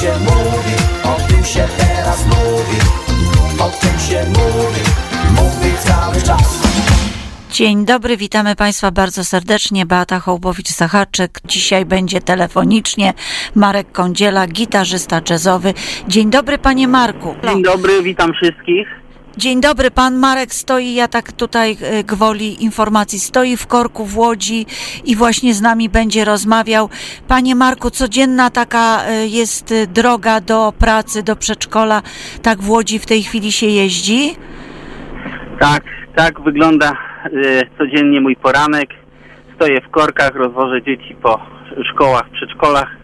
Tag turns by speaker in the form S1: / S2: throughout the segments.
S1: się mówi, o tym się teraz mówi O tym się mówi, mówi cały czas
S2: Dzień dobry, witamy Państwa bardzo serdecznie. Beata Hołbowicz-Sachaczyk. Dzisiaj będzie telefonicznie Marek Kądziela, gitarzysta jazzowy. Dzień dobry, panie Marku.
S3: Dzień dobry, witam wszystkich.
S2: Dzień dobry, pan Marek stoi, ja tak tutaj e, gwoli informacji, stoi w korku w Łodzi i właśnie z nami będzie rozmawiał. Panie Marku, codzienna taka e, jest e, droga do pracy, do przedszkola, tak w Łodzi w tej chwili się jeździ?
S3: Tak, tak wygląda codziennie mój poranek. Stoję w korkach, rozwożę dzieci po szkołach, przedszkolach.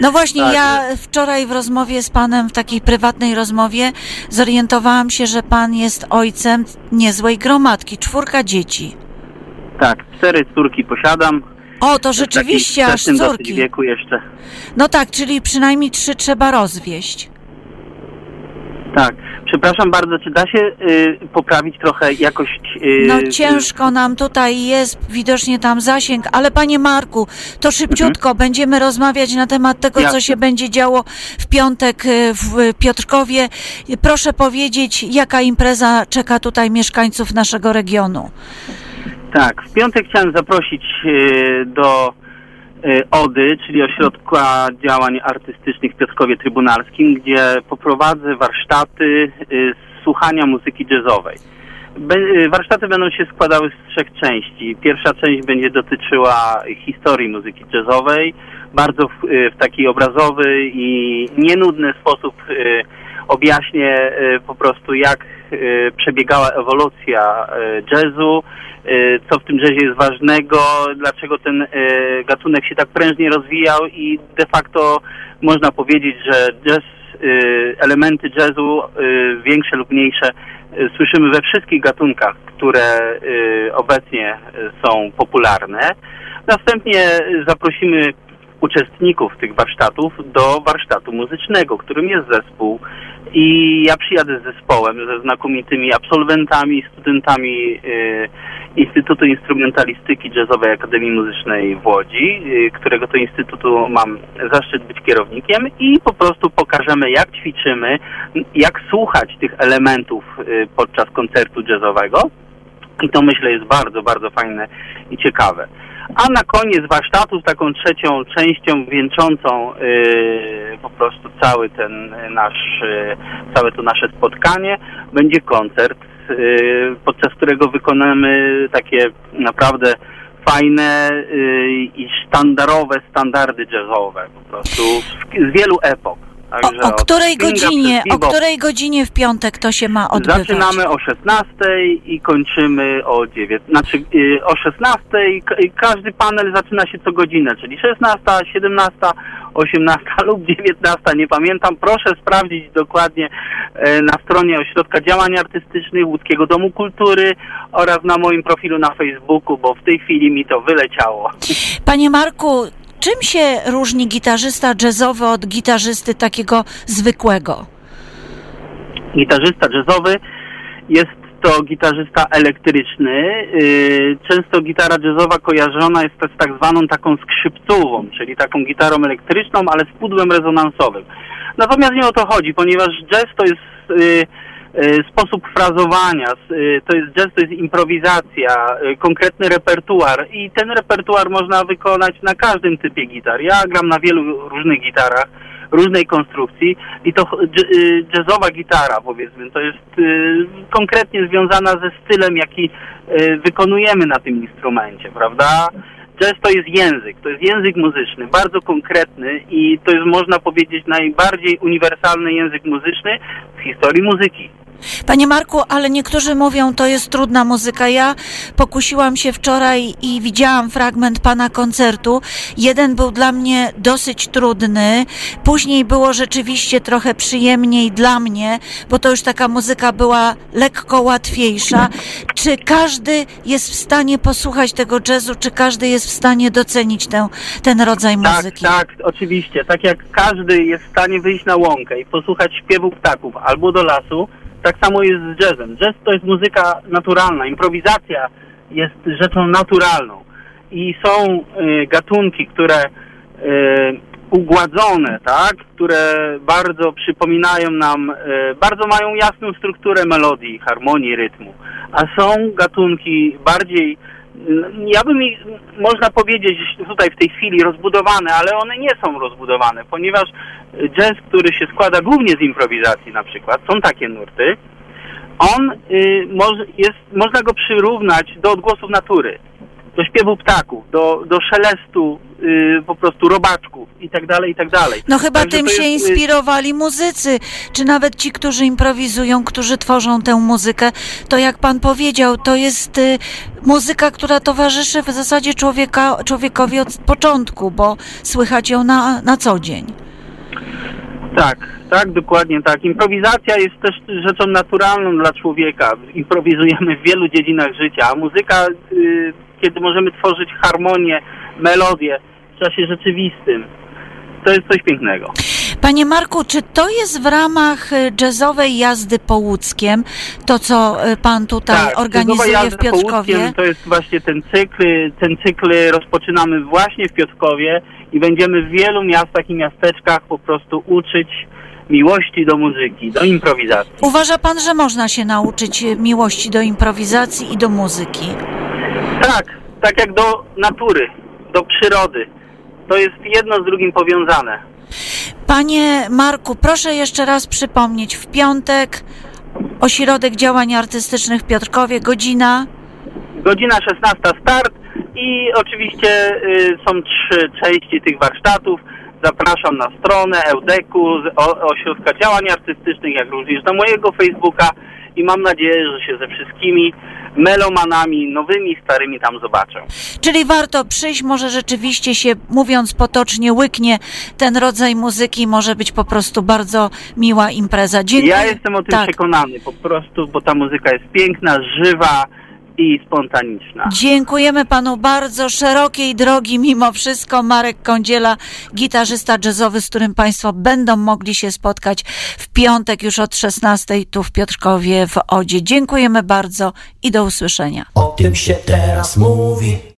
S2: No właśnie,
S3: Tak.
S2: ja wczoraj w rozmowie z panem, w takiej prywatnej rozmowie, zorientowałam się, że pan jest ojcem niezłej gromadki, czwórka dzieci.
S3: Tak, cztery córki posiadam.
S2: O, to rzeczywiście aż córki.
S3: wieku jeszcze.
S2: No tak, czyli przynajmniej trzy trzeba rozwieść.
S3: Tak. Przepraszam bardzo, czy da się y, poprawić trochę jakość... Y,
S2: No ciężko nam tutaj jest, widocznie tam zasięg, ale panie Marku, to szybciutko będziemy rozmawiać na temat tego, co
S3: Jasne.
S2: się będzie działo w piątek y, w Piotrkowie. Proszę powiedzieć, jaka impreza czeka tutaj mieszkańców naszego regionu?
S3: Tak, w piątek chciałem zaprosić y, do ODY, czyli Ośrodka Działań Artystycznych w Piotrkowie Trybunalskim, gdzie poprowadzę warsztaty y, słuchania muzyki jazzowej. Y, warsztaty będą się składały z trzech części. Pierwsza część będzie dotyczyła historii muzyki jazzowej, bardzo w, y, w taki obrazowy i nienudny sposób y, objaśnię y, po prostu jak y, przebiegała ewolucja y, jazzu, y, co w tym jazzie jest ważnego, dlaczego ten y, gatunek się tak prężnie rozwijał i de facto można powiedzieć, że jazz, y, elementy jazzu, y, większe lub mniejsze, y, słyszymy we wszystkich gatunkach, które y, obecnie y, są popularne. Następnie y, zaprosimy uczestników tych warsztatów do warsztatu muzycznego, którym jest zespół. I ja przyjadę z zespołem, ze znakomitymi absolwentami, studentami y, Instytutu Instrumentalistyki Jazzowej Akademii Muzycznej w Łodzi, y, którego to instytutu mam zaszczyt być kierownikiem i po prostu pokażemy jak ćwiczymy, jak słuchać tych elementów y, podczas koncertu jazzowego. I to myślę jest bardzo, bardzo fajne i ciekawe. A na koniec warsztatów, taką trzecią częścią wieńczącą yy, po prostu cały ten nasz, yy, całe to nasze spotkanie, będzie koncert, yy, podczas którego wykonamy takie naprawdę fajne yy, i sztandarowe standardy jazzowe po prostu z, z wielu epok. Także
S2: O, o której godzinie, o której godzinie w piątek to się ma odbywać?
S3: Zaczynamy o 16 i kończymy o 9. Znaczy y, o 16 ka- y, każdy panel zaczyna się co godzinę, czyli 16, 17, 18 lub 19, nie pamiętam. Proszę sprawdzić dokładnie e, na stronie Ośrodka Działań Artystycznych Łódzkiego Domu Kultury oraz na moim profilu na Facebooku, bo w tej chwili mi to wyleciało.
S2: Panie Marku, czym się różni gitarzysta jazzowy od gitarzysty takiego zwykłego?
S3: gitarzysta jazzowy jest to gitarzysta elektryczny. Yy, Często gitara jazzowa kojarzona jest z tak zwaną taką skrzypcową, czyli taką gitarą elektryczną, ale z pudłem rezonansowym. Natomiast nie o to chodzi, ponieważ jazz to jest yy, sposób frazowania, yy, to jest jazz, to jest improwizacja, yy, konkretny repertuar i ten repertuar można wykonać na każdym typie gitar. Ja gram na wielu różnych gitarach różnej konstrukcji i to jazzowa gitara powiedzmy, to jest konkretnie związana ze stylem, jaki wykonujemy na tym instrumencie, prawda? Jazz jest język, to jest język muzyczny, bardzo konkretny i to jest można powiedzieć najbardziej uniwersalny język muzyczny w historii muzyki.
S2: Panie Marku, ale niektórzy mówią, to jest trudna muzyka. Ja pokusiłam się wczoraj i widziałam fragment pana koncertu. Jeden był dla mnie dosyć trudny, później było rzeczywiście trochę przyjemniej dla mnie, bo to już taka muzyka była lekko łatwiejsza. Czy każdy jest w stanie posłuchać tego jazzu, czy każdy jest w stanie docenić tę, ten rodzaj muzyki?
S3: Tak, tak, oczywiście. Tak jak każdy jest w stanie wyjść na łąkę i posłuchać śpiewu ptaków albo do lasu, tak samo jest z jazzem. Jazz to jest muzyka naturalna, improwizacja jest rzeczą naturalną. I są y, gatunki, które y, ugładzone, tak? Które bardzo przypominają nam, e, bardzo mają jasną strukturę melodii, harmonii, rytmu. A są gatunki bardziej, ja bym można powiedzieć tutaj w tej chwili rozbudowane, ale one nie są rozbudowane, ponieważ jazz, który się składa głównie z improwizacji na przykład, są takie nurty, on y, moż, jest, można go przyrównać do odgłosów natury, do śpiewu ptaków, do, do szelestu y, po prostu robaczków i tak dalej, i tak dalej.
S2: No chyba
S3: Także
S2: tym się
S3: jest, y,
S2: inspirowali muzycy, czy nawet ci, którzy improwizują, którzy tworzą tę muzykę. To jak pan powiedział, to jest y, muzyka, która towarzyszy w zasadzie człowieka, człowiekowi od początku, bo słychać ją na, na co dzień.
S3: Tak, tak, dokładnie tak. Improwizacja jest też rzeczą naturalną dla człowieka. Improwizujemy w wielu dziedzinach życia, a muzyka, y, kiedy możemy tworzyć harmonię, melodię w czasie rzeczywistym, to jest coś pięknego.
S2: Panie Marku, czy to jest w ramach y, jazzowej jazdy po Łódzkiem, to co y, pan tutaj
S3: tak,
S2: organizuje w Piotrkowie?
S3: Południem To jest właśnie ten cykl, ten cykl rozpoczynamy właśnie w Piotrkowie i będziemy w wielu miastach i miasteczkach po prostu uczyć miłości do muzyki, do improwizacji.
S2: Uważa pan, że można się nauczyć y, miłości do improwizacji i do muzyki?
S3: Tak, tak jak do natury, do przyrody. To jest jedno z drugim powiązane.
S2: Panie Marku, proszę jeszcze raz przypomnieć, w piątek Ośrodek Działań Artystycznych Piotrkowie, godzina.
S3: Godzina 16 start i oczywiście y, są trzy części tych warsztatów. Zapraszam na stronę Eudeku, o, Ośrodka Działań Artystycznych, jak również na mojego Facebooka i mam nadzieję, że się ze wszystkimi melomanami, nowymi, starymi tam zobaczę.
S2: Czyli warto przyjść, może rzeczywiście się, mówiąc potocznie, łyknie ten rodzaj muzyki, może być po prostu bardzo miła impreza. Dziękuję.
S3: Ja jestem o tym
S2: tak.
S3: przekonany po prostu, bo ta muzyka jest piękna, żywa i spontaniczna.
S2: Dziękujemy panu bardzo. Szerokiej drogi mimo wszystko. Marek Kądziela, gitarzysta jazzowy, z którym państwo będą mogli się spotkać w piątek już od 16 tu w Piotrkowie w Odzie. Dziękujemy bardzo i do usłyszenia.
S1: O tym się teraz mówi